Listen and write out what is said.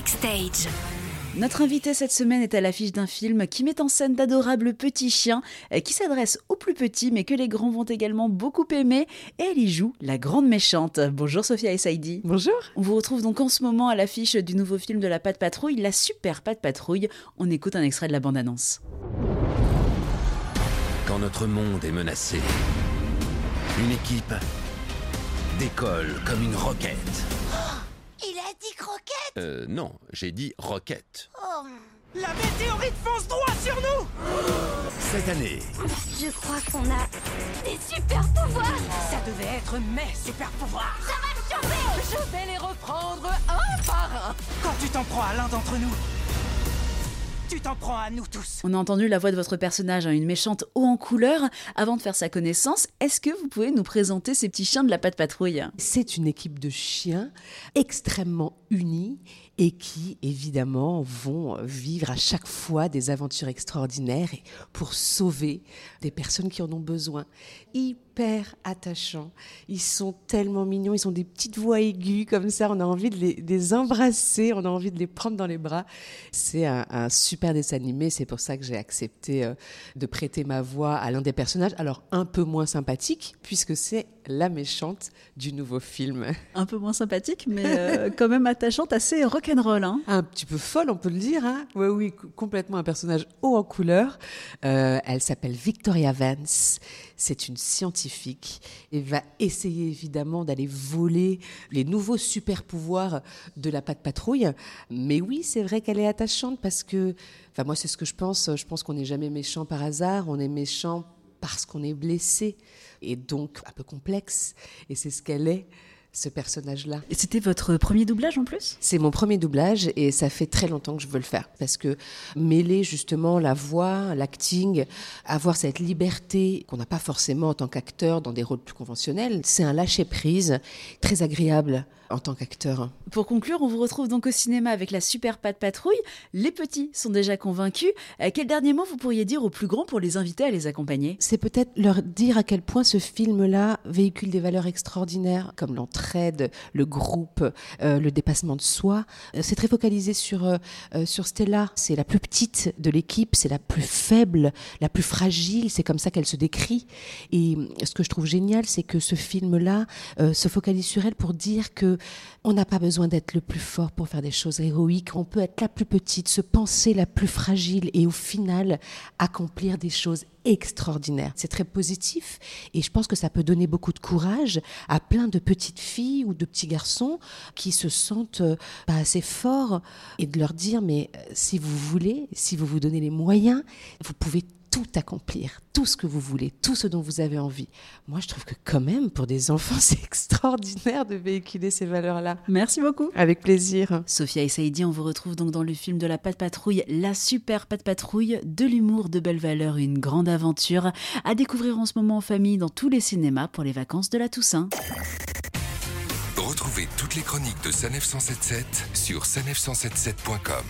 Backstage. Notre invité cette semaine est à l'affiche d'un film qui met en scène d'adorables petits chiens euh, qui s'adressent aux plus petits mais que les grands vont également beaucoup aimer et elle y joue la grande méchante. Bonjour Sophia Essaidi. Bonjour. On vous retrouve donc en ce moment à l'affiche du nouveau film de la Patte Patrouille, la super Patte Patrouille. On écoute un extrait de la bande-annonce. Quand notre monde est menacé, une équipe décolle comme une roquette. Euh, non, j'ai dit roquette. Oh, La météorite fonce droit sur nous. Cette année, je crois qu'on a des super pouvoirs. Ça devait être mes super pouvoirs. Ça va me chauffer. Je vais les reprendre un par un. Quand tu t'en prends à l'un d'entre nous, tu t'en prends à nous tous On a entendu la voix de votre personnage, hein, une méchante haut en couleur. Avant de faire sa connaissance, est-ce que vous pouvez nous présenter ces petits chiens de la Patte Patrouille? C'est une équipe de chiens extrêmement unis et qui, évidemment, vont vivre à chaque fois des aventures extraordinaires pour sauver des personnes qui en ont besoin. Hyper attachants. Ils sont tellement mignons. Ils ont des petites voix aiguës comme ça. On a envie de les, de les embrasser. On a envie de les prendre dans les bras. C'est un, un super dessin animé. C'est pour ça que j'ai accepté euh, de prêter ma voix à l'un des personnages. Alors, un peu moins sympathique, puisque c'est la méchante du nouveau film. Un peu moins sympathique, mais euh, quand même attachante, assez rock'n'roll. Hein Un petit peu folle, on peut le dire. Hein oui, oui, complètement un personnage haut en couleur. Euh, elle s'appelle Victoria Vance. C'est une scientifique et va essayer évidemment d'aller voler les nouveaux super pouvoirs de la patte patrouille. Mais oui, c'est vrai qu'elle est attachante parce que, enfin moi c'est ce que je pense. Je pense qu'on n'est jamais méchant par hasard. On est méchant parce qu'on est blessé et donc un peu complexe. Et c'est ce qu'elle est, ce personnage-là. Et c'était votre premier doublage en plus? C'est mon premier doublage et ça fait très longtemps que je veux le faire parce que mêler justement la voix, l'acting, avoir cette liberté qu'on n'a pas forcément en tant qu'acteur dans des rôles plus conventionnels, c'est un lâcher prise très agréable en tant qu'acteur. Pour conclure, on vous retrouve donc au cinéma avec la super Patte Patrouille. Les petits sont déjà convaincus. Euh, quel dernier mot vous pourriez dire aux plus grands pour les inviter à les accompagner? C'est peut-être leur dire à quel point ce film-là véhicule des valeurs extraordinaires comme l'entraide, le groupe, euh, le dépassement de soi. Euh, c'est très focalisé sur, euh, sur Stella. C'est la plus petite de l'équipe, c'est la plus faible, la plus fragile. C'est comme ça qu'elle se décrit. Et ce que je trouve génial, c'est que ce film-là euh, se focalise sur elle pour dire que on n'a pas besoin d'être le plus fort pour faire des choses héroïques. On peut être la plus petite, se penser la plus fragile et au final accomplir des choses extraordinaires. C'est très positif et je pense que ça peut donner beaucoup de courage à plein de petites filles ou de petits garçons qui se sentent euh, pas assez forts et de leur dire mais euh, si vous voulez, si vous vous donnez les moyens, vous pouvez tout accomplir, tout ce que vous voulez, tout ce dont vous avez envie. Moi, je trouve que quand même, pour des enfants, c'est extraordinaire de véhiculer ces valeurs-là. Merci beaucoup. Avec plaisir. Sophia et Saïdi, on vous retrouve donc dans le film de la Patte Patrouille, la super Patte Patrouille, de l'humour, de belles valeurs, une grande aventure à découvrir en ce moment en famille dans tous les cinémas pour les vacances de la Toussaint. Retrouvez toutes les chroniques de Sanef 177 sur sanef177.com.